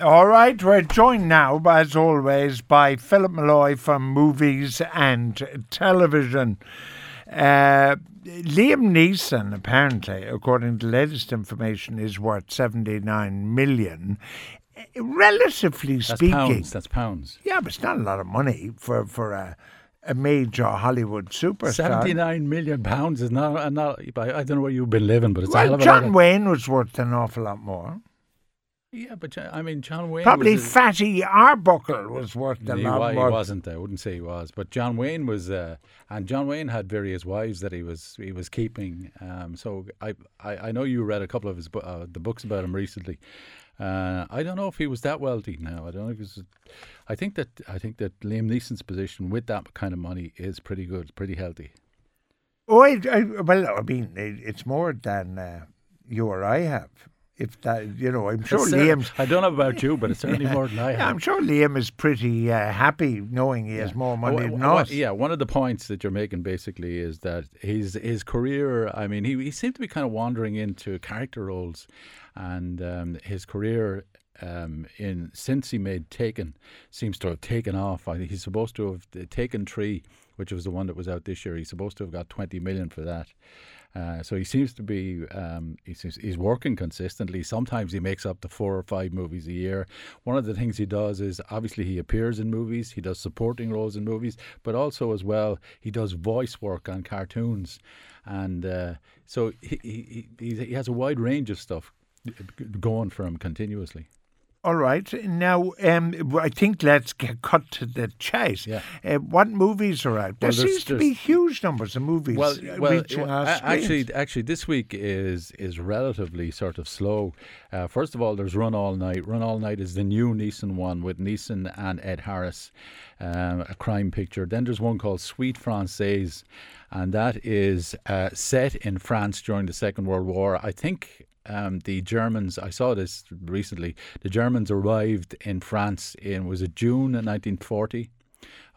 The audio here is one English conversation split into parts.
All right, we're joined now, as always, by Philip Molloy from Movies and Television. Uh, Liam Neeson, apparently, according to latest information, is worth 79 million. Relatively That's speaking, pounds. That's pounds. yeah, but it's not a lot of money for, for a, a major Hollywood superstar. Seventy-nine million pounds is not. not I I don't know where you've been living, but it's a Well, hell of a lot. John Of, Wayne was worth an awful lot more. Yeah, but I mean, John Wayne Probably was Fatty Arbuckle was worth a lot wa- he wasn't. I wouldn't say he was, but John Wayne was, uh, and John Wayne had various wives that he was he was keeping. Um, so I, I I know you read a couple of his uh, the books about him recently. Uh, I don't know if he was that wealthy now. I don't know. If was, I think that I think that Liam Neeson's position with that kind of money is pretty good, pretty healthy. Oh, I, I, well, I mean, it, it's more than uh, you or I have. If that, you know, I'm sure uh, Liam's. I don't know about you, but it's certainly more than I have. Yeah, I'm sure Liam is pretty uh, happy knowing he has more money Wha- than wha- us. Yeah, one of the points that you're making basically is that his his career. I mean, he he seemed to be kind of wandering into character roles, and um, his career. Um, in since he made Taken, seems to have taken off. I he's supposed to have the Taken Three, which was the one that was out this year. He's supposed to have got twenty million for that. Uh, so he seems to be um, he's, he's working consistently. Sometimes he makes up to four or five movies a year. One of the things he does is obviously he appears in movies. He does supporting roles in movies, but also as well he does voice work on cartoons, and uh, so he, he he he has a wide range of stuff going for him continuously. All right. Now, um, I think let's get cut to the chase. Yeah. Uh, what movies are out? There Well, there's- seems to be huge numbers of movies Well, well, well, actually, actually, this week is is relatively sort of slow. Uh, first of all, there's Run All Night. Run All Night is the new Neeson one with Neeson and Ed Harris, um, a crime picture. Then there's one called Suite Française, and that is uh, set in France during the Second World War. I think. Um, the Germans, I saw this recently. The Germans arrived in France in was it June 1940?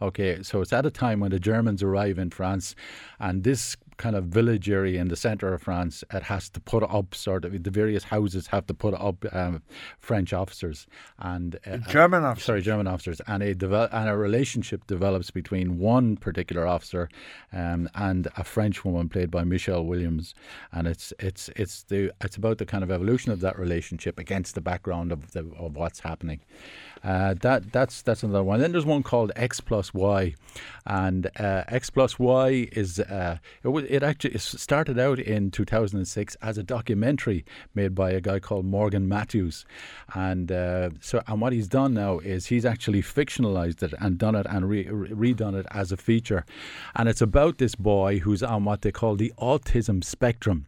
Okay, so it's at a time when the Germans arrive in France, and this kind of village area in the centre of France, it has to put up sort of the various houses have to put up um, French officers and uh, German uh, officers. Sorry, German officers, and a devel- and a relationship develops between one particular officer um, and a French woman played by Michelle Williams, and it's it's it's the it's about the kind of evolution of that relationship against the background of the, of what's happening. Uh, that that's that's another one. Then there's one called X plus Y, and uh, X plus Y is uh, it, it actually started out in 2006 as a documentary made by a guy called Morgan Matthews, and uh, so and what he's done now is he's actually fictionalized it and done it and re- redone it as a feature, and it's about this boy who's on what they call the autism spectrum,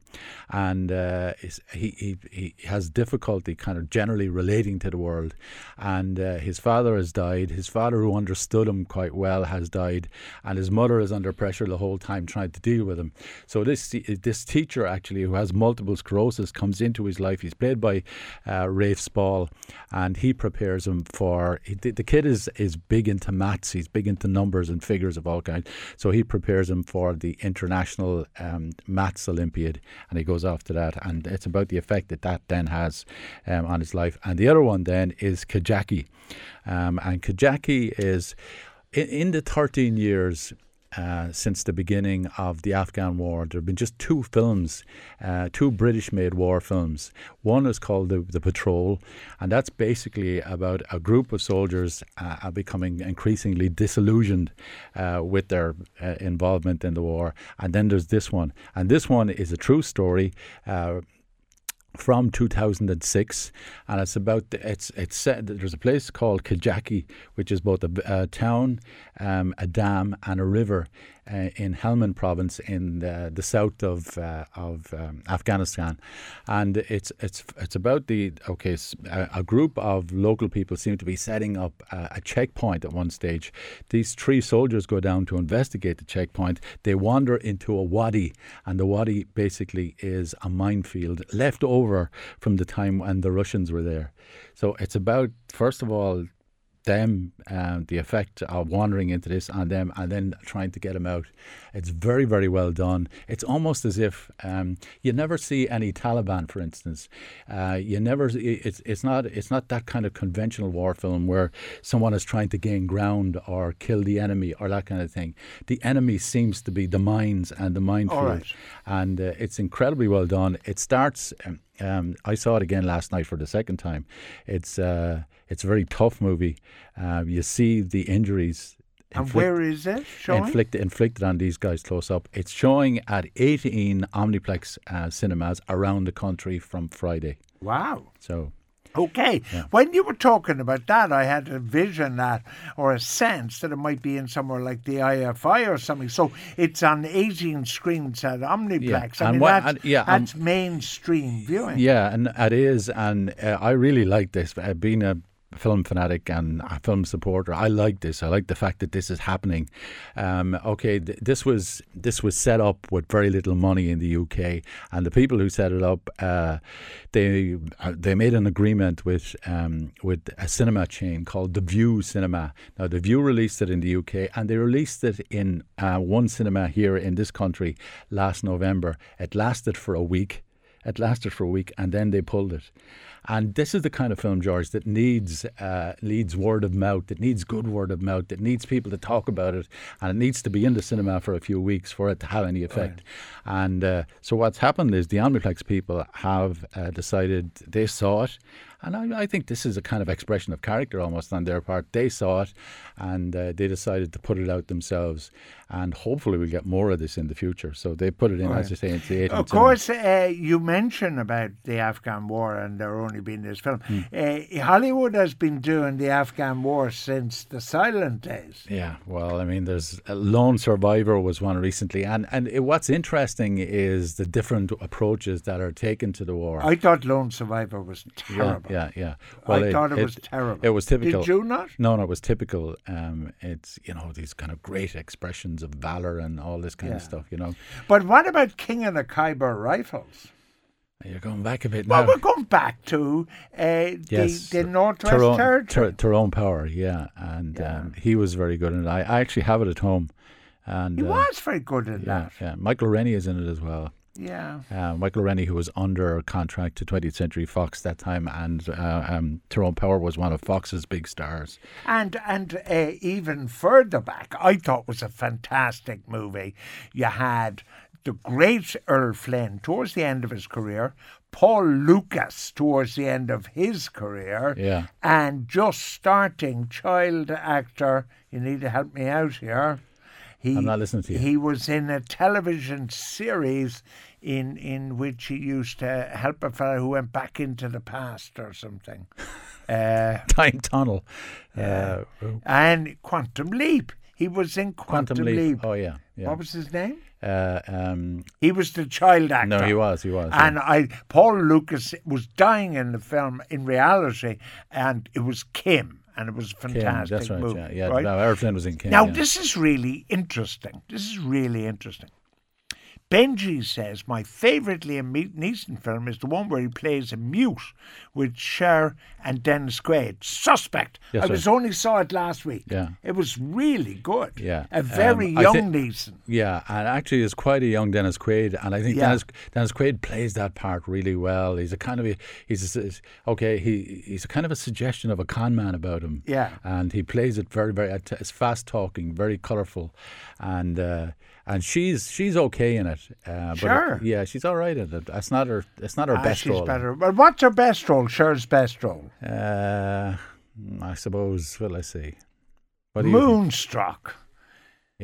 and uh, he, he he has difficulty kind of generally relating to the world, and uh, his father has died. His father, who understood him quite well, has died, and his mother is under pressure the whole time trying to deal with him. So this this teacher actually, who has multiple sclerosis, comes into his life. He's played by uh, Rafe Spall, and he prepares him for he, the the kid is is big into maths. He's big into numbers and figures of all kinds. So he prepares him for the international um, maths Olympiad, and he goes after that. And it's about the effect that that then has um, on his life. And the other one then is Kajaki, um, and Kajaki is in, in the 13 years uh, since the beginning of the Afghan war. There have been just two films, uh, two British made war films. One is called The, the Patrol, and that's basically about a group of soldiers uh, becoming increasingly disillusioned uh, with their uh, involvement in the war. And then there's this one, and this one is a true story. From 2006, and it's about it's it's set, there's a place called Kajaki, which is both a, a town, um, a dam, and a river uh, in Helmand province in the, the south of uh, of um, Afghanistan, and it's it's it's about the okay a group of local people seem to be setting up a, a checkpoint at one stage. These three soldiers go down to investigate the checkpoint. They wander into a wadi, and the wadi basically is a minefield left over from the time when the Russians were there. So it's about first of all them, um, the effect of wandering into this on them, and then trying to get them out. It's very, very well done. It's almost as if um, you never see any Taliban, for instance. Uh, you never. It's it's not it's not that kind of conventional war film where someone is trying to gain ground or kill the enemy or that kind of thing. The enemy seems to be the mines and the minefield, right. and uh, it's incredibly well done. It starts. Um, um, I saw it again last night for the second time. It's uh, it's a very tough movie. Uh, you see the injuries. And where is it showing? Inflicted, inflicted on these guys close up. It's showing at 18 Omniplex uh, cinemas around the country from Friday. Wow. So Okay. Yeah. When you were talking about that, I had a vision that, or a sense that it might be in somewhere like the IFI or something. So it's on 18 screens at Omniplex. Yeah. I And mean, what- that's, and- yeah, um, mainstream viewing. Yeah, and it is, and uh, I really like this. Uh, being a film fanatic and a film supporter, I like this. I like the fact that this is happening. Um, okay, th- this was this was set up with very little money in the UK, and the people who set it up, uh, they uh, they made an agreement with um, with a cinema chain called the Vue Cinema. Now, the Vue released it in the UK, and they released it in uh, one cinema here in this country last November. It lasted for a week. It lasted for a week and then they pulled it. And this is the kind of film, George, that needs uh, needs word of mouth, that needs good word of mouth, that needs people to talk about it, and it needs to be in the cinema for a few weeks for it to have any effect. And uh, so what's happened is the Omniplex people have uh, decided they saw it, and I, I think this is a kind of expression of character almost on their part. They saw it, and uh, they decided to put it out themselves, and hopefully we'll get more of this in the future. So they put it in, as I say, into the 18th Of course, uh, you mentioned about the Afghan war and there only been this film. Hmm. Uh, Hollywood has been doing the Afghan war since the silent days. Yeah, well, I mean, there's a Lone Survivor was one recently, and and it, what's interesting is the different approaches that are taken to the war. I thought Lone Survivor was yeah, yeah, yeah. I thought it, was terrible. It was typical. Did you not? No, no, it was typical. Um, it's you know these kind of great expressions of valor and all this kind of stuff. You know, But what about King of the Khyber Rifles? you're going back a bit now. Well, we're going back to uh, Yes, the, the Northwest Tyrone, Territory. Ty- Tyrone Power, yeah, and Yeah. Um, he was very good in it. I, I actually have it at home, and he uh, was very good in yeah, that. yeah. Michael Rennie is in it as well. Yeah. Uh, Michael Rennie, who was under contract to 20th Century Fox that time, and uh, um, Tyrone Power was one of Fox's big stars. And and uh, even further back, I thought was a fantastic movie. You had the great Errol Flynn towards the end of his career, Paul Lukas towards the end of his career, Yeah. and just starting child actor. You need to help me out here. He, I'm not listening to you. He was in a television series in in which he used to help a fellow who went back into the past or something. Uh, Time Tunnel. Uh, and Quantum Leap. He was in Quantum, Quantum Leap. Oh, yeah. yeah. What was his name? Uh, um, He was the child actor. no, he was. He was. yeah. And I, Paul Lukas was dying in the film in reality, and it was Kim, and it was fantastic that's right. Yeah, yeah. right? No, Flynn was in Kim. Now, yeah. this is really interesting. This is really interesting. Benji says my favourite Liam Neeson film is the one where he plays a mute with Cher and Dennis Quaid. Suspect. Yes, I sir. was only saw it last week. Yeah. It was really good. Yeah. A very Um, young thi- Neeson. Yeah, and actually, is quite a young Dennis Quaid, and I think Yeah. Dennis, Dennis Quaid plays that part really well. He's a kind of a, he's a, okay. He he's a kind of a suggestion of a con man about him. Yeah. and he plays it very very. It's fast talking, very colourful, and uh, and she's she's okay in it. Uh, but Sure. yeah, she's all right in it. That's not her. It's not her Ah, best she's role. better. But what's her best role? Cher's best role? Uh, I suppose. Well, let's see. What do you? Moonstruck.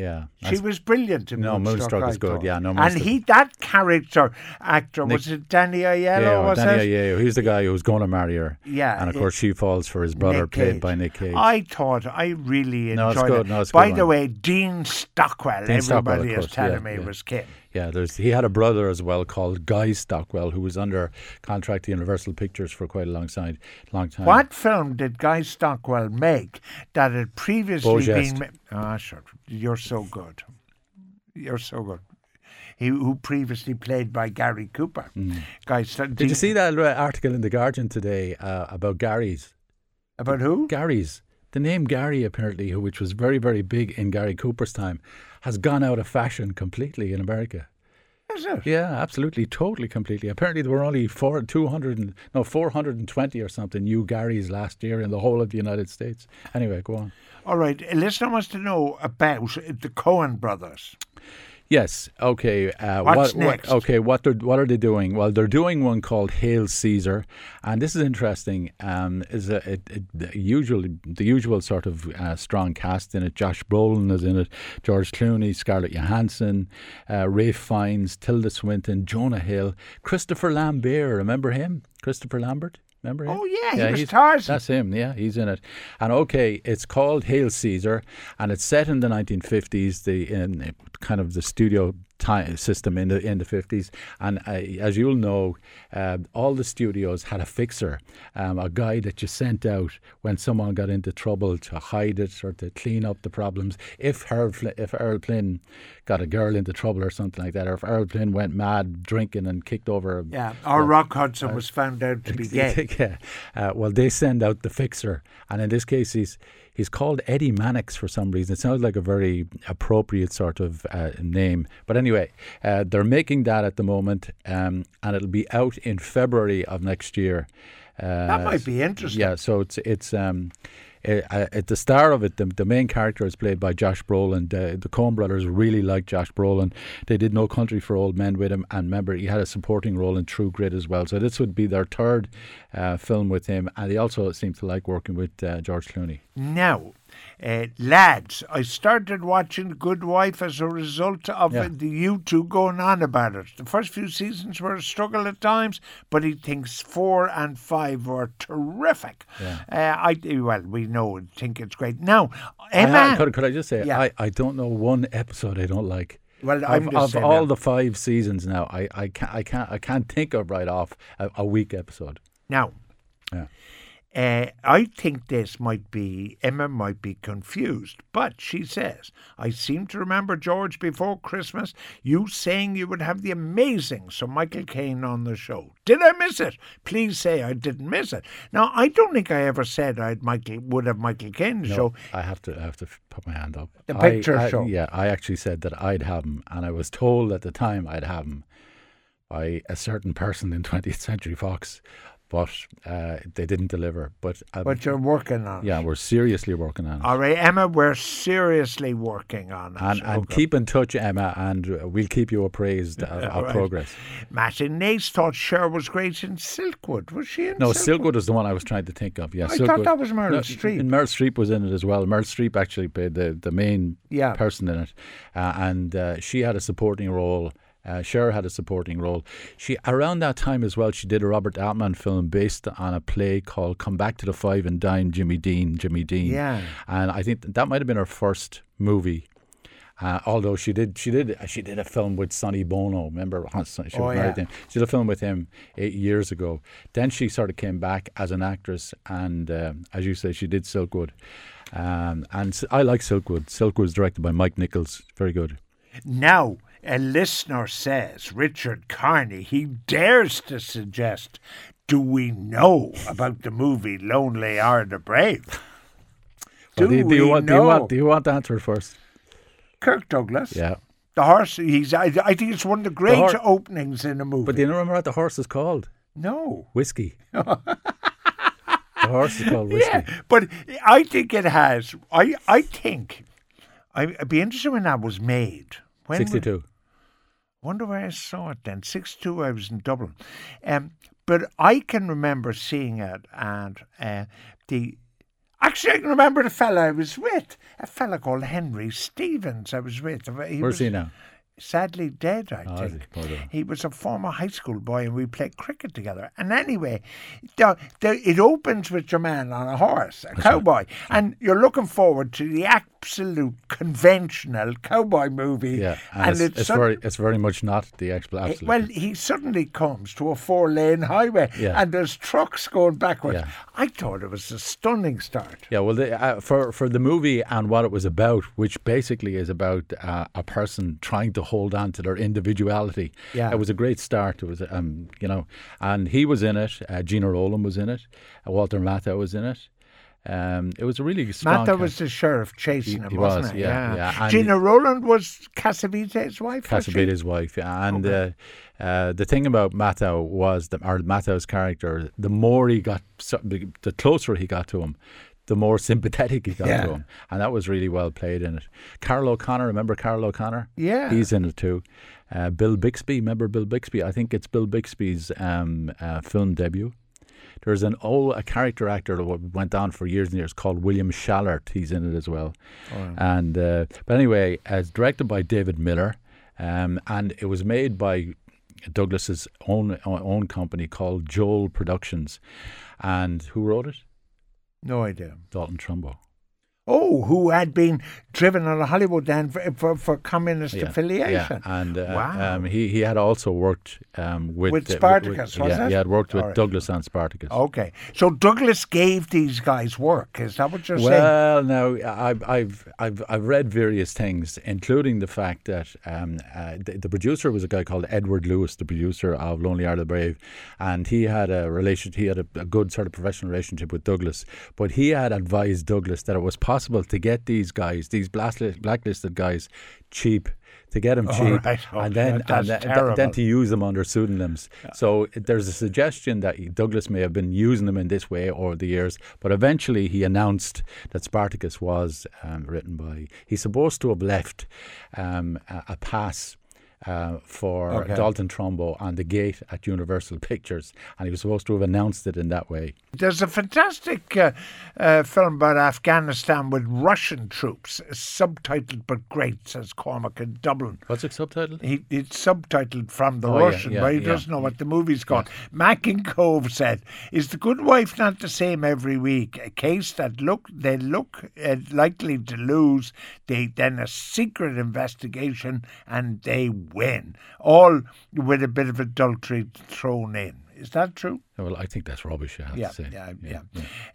Yeah, She was brilliant in No, Moonstruck. Moonstruck is good, yeah, no, and he, that character actor, Nick- was it Danny Aiello? Yeah, was Danny it? Aiello. He's the guy who's going to marry her. Yeah, and of course she falls for his brother, Nick played Cage. by Nick Cage. I thought I really enjoyed No, it's it. good. No, it's By good the one. way, Dean Stockwell, Dean everybody of is telling yeah, me yeah. was Kim. Yeah, there's he had a brother as well called Guy Stockwell, who was under contract to Universal Pictures for quite a long time. Long time. What film did Guy Stockwell make that had previously been? Ma- ah, sure. You're so good. You're so good. He who previously played by Gary Cooper. Guy, Sto- Mm. Did you see that uh, article in the Guardian today uh, about Gary's? about who? Gary's the name Gary, apparently, who- which was very, very big in Gary Cooper's time, has gone out of fashion completely in America. Is it? Yeah, absolutely, totally, completely. Apparently, there were only four, 200, and, no, 420 or something new Garys last year in the whole of the United States. Anyway, go on. All right. Uh, A listener wants to know about the Coen brothers. Yes. Okay. Uh, What's what, next? What, okay. What they're what are they doing? Well, they're doing one called Hail Caesar, and this is interesting. Um, is a, it, it, the usual the usual sort of uh, strong cast in it. Josh Brolin is in it. George Clooney, Scarlett Johansson, uh, Ralph Fiennes, Tilda Swinton, Jonah Hill, Christopher Lambert. Remember him? Christopher Lambert. Remember him? Oh, yeah, he was Tarzan. That's him. Yeah, he's in it. And okay, it's called Hail Caesar, and it's set in the 1950s. The in kind of the studio time system in the in the 50s. And uh, as you'll know, uh, all the studios had a fixer, um, a guy that you sent out when someone got into trouble to hide it or to clean up the problems. If Harold, Fli- if Errol Flynn got a girl into trouble or something like that, or if Errol Flynn went mad drinking and kicked over Yeah. Or Rock Hudson was found out to be gay. yeah. Uh, well, they send out the fixer, and in this case, he's he's called Eddie Mannix for some reason. It sounds like a very appropriate sort of uh, name. But anyway, uh, they're making that at the moment, um, and it'll be out in February of next year. Uh, That might be interesting. yeah, so it's it's um, uh, at the star of it, the, the main character is played by Josh Brolin. The, the Coen brothers really like Josh Brolin. They did No Country for Old Men with him, and remember, he had a supporting role in True Grit as well. So this would be their third uh, film with him, and they also seem to like working with uh, George Clooney. Now, uh, lads, I started watching Good Wife as a result of Yeah. the you two going on about it. The first few seasons were a struggle at times, but he thinks four and five were terrific. Yeah. Uh, I well, we know, think it's great. Now, I Emma. could, could I just say, Yeah. I, I don't know one episode I don't like. Well, I'm of, of all the five seasons now, I, I can't I can't I can't think of right off a, a weak episode. now, Yeah. Uh, I think this might be, Emma might be confused, but she says, I seem to remember, George, before Christmas, you saying you would have the amazing Sir Michael Caine on the show. Did I miss it? Please say I didn't miss it. Now, I don't think I ever said I'd would have Michael Caine on the No, show. I have to I have to put my hand up. The I- picture I- show. Yeah, I actually said that I'd have him, and I was told at the time I'd have him by a certain person in 20th Century Fox, but uh, they didn't deliver. But, um, But you're working on it. yeah, we're seriously working on it. All right, Emma, we're seriously working on it. and, and Okay. keep in touch, Emma, and we'll keep you appraised of our right. progress. Matt and Nace thought Cher was great in Silkwood. Was she in No, Silkwood? Silkwood is the one I was trying to think of. Yeah, I thought that was Meryl No, Streep. And Meryl Streep was in it as well. Meryl Streep actually played the, the main Yeah. person in it, uh, and uh, she had a supporting role. Uh, Cher had a supporting role. She around that time as well. She did a Robert Altman film based on a play called "Come Back to the Five and Dime." Jimmy Dean, Jimmy Dean. Yeah. and I think that might have been her first movie. Uh, although she did, she did, she did a film with Sonny Bono. Remember, she was Oh, married yeah. him. She did a film with him eight years ago. Then she sort of came back as an actress, and um, as you say, she did Silkwood. Um, and I like Silkwood. Silkwood was directed by Mike Nichols. Very good. Now, a listener says, Richard Carney, he dares to suggest, do we know about the movie Lonely Are the Brave? Do, Well, do, you- do we you want? Do know? you want? Do you want the answer first? Kirk Douglas. Yeah. The horse, he's, I, I think it's one of the great hor- openings in a movie. But do you remember what the horse is called? no. Whiskey. the horse is called whiskey. Yeah, but I think it has. I, I think, I'd be interested when that was made. When was- Sixty-two. Wonder where I saw it then. 62. I was in Dublin, um, but I can remember seeing it and uh, the. Actually, I can remember the fella I was with. A fella called Henry Stevens. I was with. He Where's was he now? Sadly dead. I Oh, think he? Poor devil. he was a former high school boy, and we played cricket together. And anyway, the, the, it opens with your man on a horse, a cowboy, and you're looking forward to the absolute conventional cowboy movie. Yeah, and, it's, it's sud- very, it's very much not the actual. Absolute. Well, he suddenly comes to a four lane highway Yeah. and there's trucks going backwards. Yeah. I thought it was a stunning start. Yeah, well, the, uh, for for the movie and what it was about, which basically is about uh, a person trying to hold on to their individuality. Yeah. it was a great start. It was, um, you know, and he was in it. Uh, Gena Rowland was in it. Uh, Walter Matthau was in it. Um, it was a really strong. Matthau was the sheriff chasing He- him, he wasn't was, he? yeah, yeah, and- Gena Rowland was Cassavetes's wife. was wife, yeah. and uh, uh, the thing about Matthau was that, or Matthau's character, the more he got, the closer he got to him, the more sympathetic he got Yeah. to him, and that was really well played in it. Carroll O'Connor, remember Carroll O'Connor? Yeah. he's in it too. Uh, Bill Bixby, remember Bill Bixby? I think it's Bill Bixby's um, uh, film debut. There's an old a character actor that went on for years and years called William Schallert. He's in it as well. Oh. And uh, but anyway, uh, it's directed by David Miller, um, and it was made by Douglas's own own company called Joel Productions. And who wrote it? No idea. Dalton Trumbo. Oh, who had been driven out of Hollywood then for, for, for communist Yeah, affiliation. Yeah, and uh, Wow. um, he he had also worked um, with With uh, Spartacus, was yeah, it? he had worked with right. Douglas and Spartacus. Okay. So Douglas gave these guys work. Is that what you're saying? Well, now I've I've I've I've read various things, including the fact that um, uh, the, the producer was a guy called Edward Lewis, the producer of Lonely Are the Brave, and he had a relation. He had a, a good sort of professional relationship with Douglas, but he had advised Douglas that it was possible to get these guys, these blacklisted guys, cheap. To get them Oh, cheap, right. Oh, and then and then, then to use them under pseudonyms. So there's a suggestion that Douglas may have been using them in this way over the years, but eventually he announced that Spartacus was um, written by. He's supposed to have left um, a, a pass. Uh, for Okay. Dalton Trumbo on the gate at Universal Pictures, and he was supposed to have announced it in that way. There's a fantastic uh, uh, film about Afghanistan with Russian troops, subtitled but great, says Cormac in Dublin. What's it subtitled? He, it's subtitled from the Oh, Russian, yeah, but he yeah. doesn't know what the movie's called. Mackin Cove said, "Is the good wife not the same every week? A case that look they look uh, likely to lose. They then a secret investigation and they win, all with a bit of adultery thrown in. Is that true? Well, I think that's rubbish. I have Yeah, to say. yeah, yeah.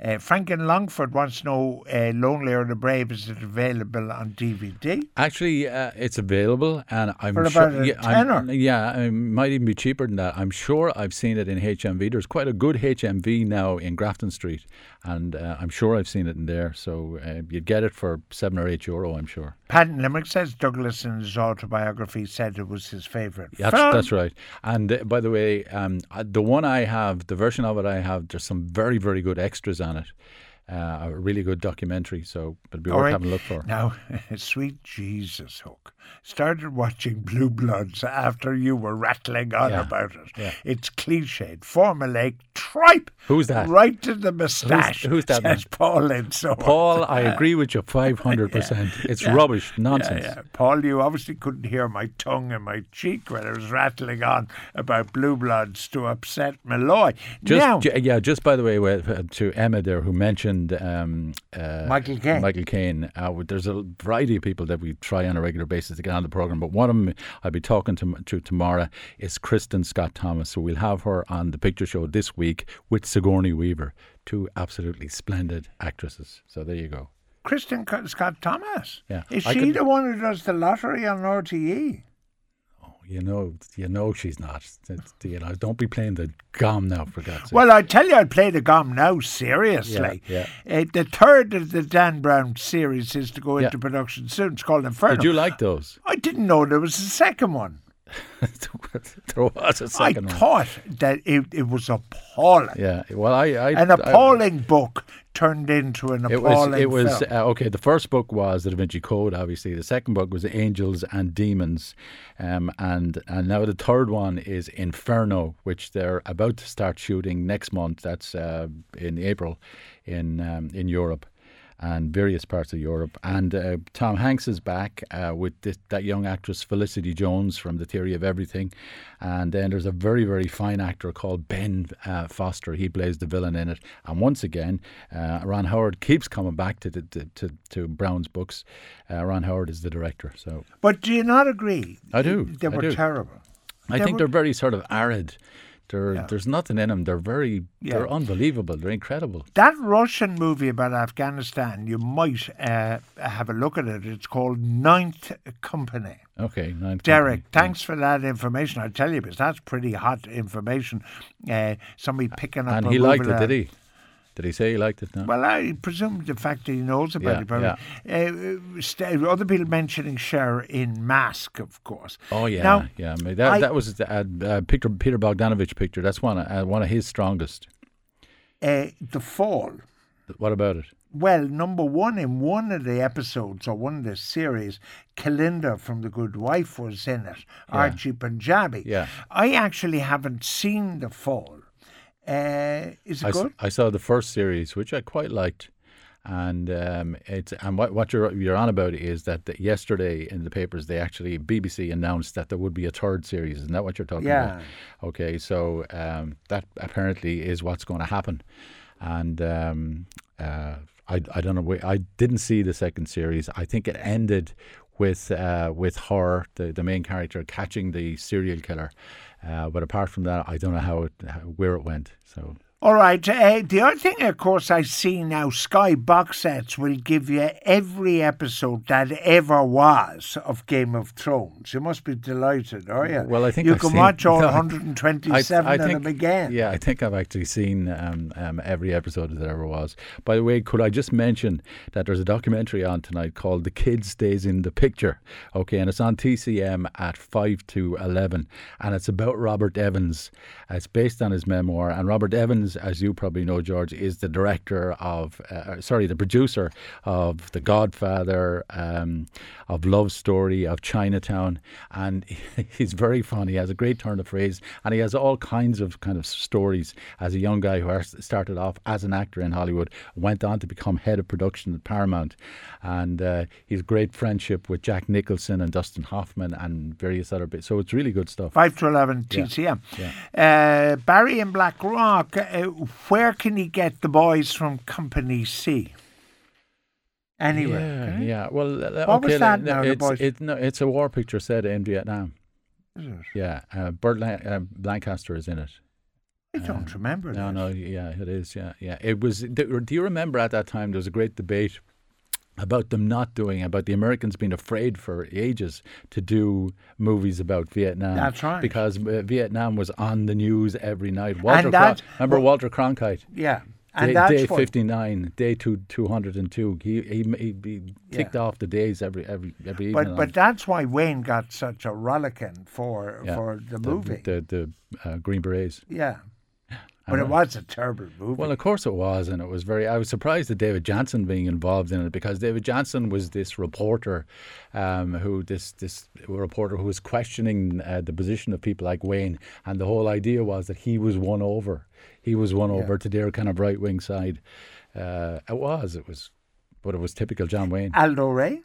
Uh, Frank in Longford wants to know, uh, "Lonely or the Brave" is it available on DVD? Actually, uh, it's available, and I'm For sure. about a yeah, I'm- yeah, it might even be cheaper than that. I'm sure I've seen it in HMV. There's quite a good HMV now in Grafton Street, and uh, I'm sure I've seen it in there. So uh, you'd get it for seven or eight euro. I'm sure. Patton Limerick says Douglas in his autobiography said it was his favourite Yeah, that's, that's right. And uh, by the way, um, uh, the one I have, the version of it I have, there's some very, very good extras on it. Uh, a really good documentary, so it'd be All worth right. having a look for. Now, sweet Jesus, Hook. Started watching Blue Bloods after you were rattling on Yeah, about it. yeah. It's cliched, formulaic, tripe. Who's that? Right to the moustache. who's that man? Says Paul in so Paul, I agree with you 500%. It's rubbish, nonsense. Yeah, Paul, you obviously couldn't hear my tongue in my cheek when I was rattling on about Blue Bloods to upset Molloy. Just now, ju- yeah, just by the way, uh, to Emma there, who mentioned um, uh, Michael Caine. Michael Caine. Uh, there's a variety of people that we try on a regular basis to get on the program, but one of them I'll be talking to, to tomorrow is Kristin Scott Thomas. So we'll have her on the picture show this week with Sigourney Weaver, two absolutely splendid actresses. So there you go. Kristin Scott Thomas. Yeah, Is I she could- the one who does the lottery on? RTE? You know, you know she's not. It's- You know, don't be playing the gom now for God's sake. Well, I tell you, I'd play the gum now, seriously. Yeah, Uh, the third of the Dan Brown series is to go Yeah. into production soon. It's called Inferno. Did you like those? I didn't know there was a second one. there was a second I one. thought that it, it was appalling. Yeah. Well, I, I An I- appalling book turned into an It was. It was uh, okay. The first book was the Da Vinci Code. Obviously, the second book was Angels and Demons, um, and and now the third one is Inferno, which they're about to start shooting next month. That's uh, in April, in um, in Europe. And various parts of Europe, and uh, Tom Hanks is back uh, with this, that young actress Felicity Jones from The Theory of Everything, and then there's a very very fine actor called Ben uh, Foster. He plays the villain in it, and once again, uh, Ron Howard keeps coming back to the, to, to to Brown's books. Uh, Ron Howard is the director, so but do you not agree? I do, They I were do. terrible. I They think were- they're very sort of arid. They're, Yeah. There's nothing in them. They're very, they're unbelievable. They're incredible. That Russian movie about Afghanistan, you might uh, have a look at it. It's called Ninth Company. Okay, nine Derek, thanks for that information. I tell you, because that's pretty hot information. Uh, somebody picking up. And he liked it, did he? Did he say he liked it? No. Well, I presume the fact that he knows about Yeah, it. Probably. Uh, other people mentioning Cher in Mask, of course. Oh yeah, Now, yeah. I mean, that I- that was the, uh, uh, Peter Peter Bogdanovich picture. That's one of, uh, one of his strongest. Uh, the Fall. What about it? Well, number one in one of the episodes or one of the series, Kalinda from The Good Wife was in it. Archie Panjabi. Yeah. I actually haven't seen The Fall. Uh, is it I, s- good? I saw the first series, which I quite liked, and um, it's and what what you're you're on about is that the, yesterday in the papers they actually BBC announced that there would be a third series. Isn't that what you're talking about? Yeah. Okay, so um, that apparently is what's going to happen, and um, uh, I I don't know. I didn't see the second series. I think it ended with uh, with her, the the main character, catching the serial killer. Uh, but apart from that, I don't know how it how, where it went. So All right. Uh, the other thing, of course, I see now Sky box sets will give you every episode that ever was of Game of Thrones. You must be delighted, are you? Well, I think you I've can seen- watch all No, I- 127 I of think- them again. Yeah, I think I've actually seen um, um, every episode that ever was. By the way, could I just mention that there's a documentary on tonight called "The Kid Stays in the Picture"? Okay, and it's on TCM at five to eleven, and it's about Robert Evans. It's based on his memoir, and Robert Evans, as you probably know, George, is the director of, uh, sorry, the producer of The Godfather, um, of Love Story, of Chinatown, and he's very fun. He has a great turn of phrase, and he has all kinds of kind of stories as a young guy who started off as an actor in Hollywood, went on to become head of production at Paramount, and uh, he's great friendship with Jack Nicholson and Dustin Hoffman and various other bits. So it's really good stuff. 5 to 11 TCM. Uh, Barry in Black Rock, uh, where can he get the boys from Company C? Anywhere. Yeah, can yeah. Well, uh, What was that no, now, the It's, boys? it, no, it's a war picture set in Vietnam. Is it? Yeah, uh, Lan- uh, Lancaster is in it. I don't remember No, that. no, yeah, it is. Yeah, yeah. It was. Do do you remember at that time there was a great debate about them not doing about the Americans being afraid for ages to do movies about Vietnam. That's right. Because uh, Vietnam was on the news every night. Walter, Cron- remember well- Walter Cronkite. Yeah. And Day, day fifty nine, day two two hundred and two. He he, he, he ticked off the days every every every evening. But but that's why Wayne got such a rollicking for Yeah. for the movie. the the, uh, Green Berets. yeah. But it was a terrible movie. Well, of course it was, and it was very. I was surprised at David Janssen being involved in it because David Janssen was this reporter, um, who this this reporter who was questioning uh, the position of people like Wayne, and the whole idea was that he was won over. He was won over to their kind of right wing side. Uh, it was, it was, but it was typical John Wayne. Aldo Ray.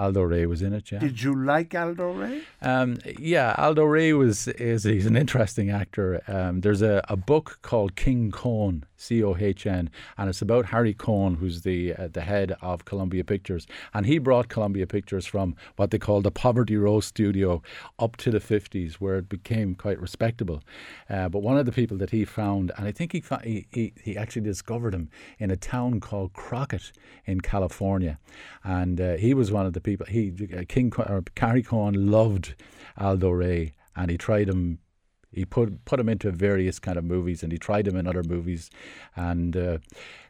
Aldo Ray was in it, yeah. Did you like Aldo Ray? Um, yeah, Aldo Ray was is he's an interesting actor. Um, there's a, a book called King Cohn, C O H N, and it's about Harry Cohn, who's the uh, the head of Columbia Pictures, and he brought Columbia Pictures from what they call the Poverty Row studio up to the 50s, where it became quite respectable. Uh, but one of the people that he found, and I think he, fa- he he he actually discovered him in a town called Crockett in California, and uh, he was one of the people. He uh, King or Cohn loved Aldo Ray, and he tried him. He put put him into various kind of movies, and he tried him in other movies, and uh,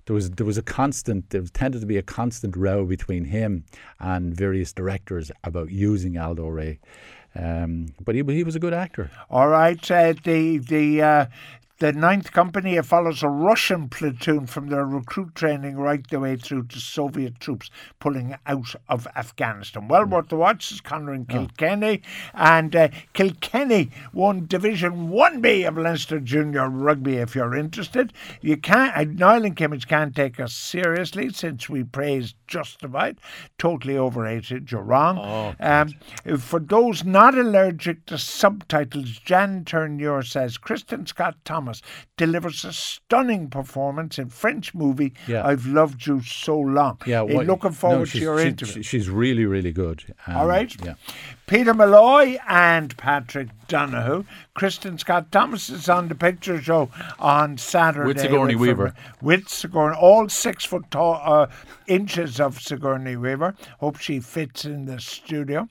there was there was a constant. There tended to be a constant row between him and various directors about using Aldo Ray. Um, but he he was a good actor. All right. Uh, the the uh, the Ninth Company follows a Russian platoon from their recruit training right the way through to Soviet troops pulling out of Afghanistan. Well worth the watch is Connor and Kilkenny, and uh, Kilkenny won Division One B of Leinster Junior Rugby. If you're interested, you can't. Uh, Niall and Kimmage can't take us seriously since we praise Justified. Totally overrated. You're wrong. um, for those not allergic to subtitles, Jan Turnure says Kristin Scott Thomas delivers a stunning performance in French movie. Yeah. I've loved you so long. Yeah, what- looking no, forward to your she- interview. She's really really good. Um, All right. Yeah. Peter Malloy and Patrick Donahue. Kristin Scott Thomas is on the picture show on Saturday. With Sigourney Weaver. With Sigourney, all six foot tall uh, inches of Sigourney Weaver. Hope she fits in the studio.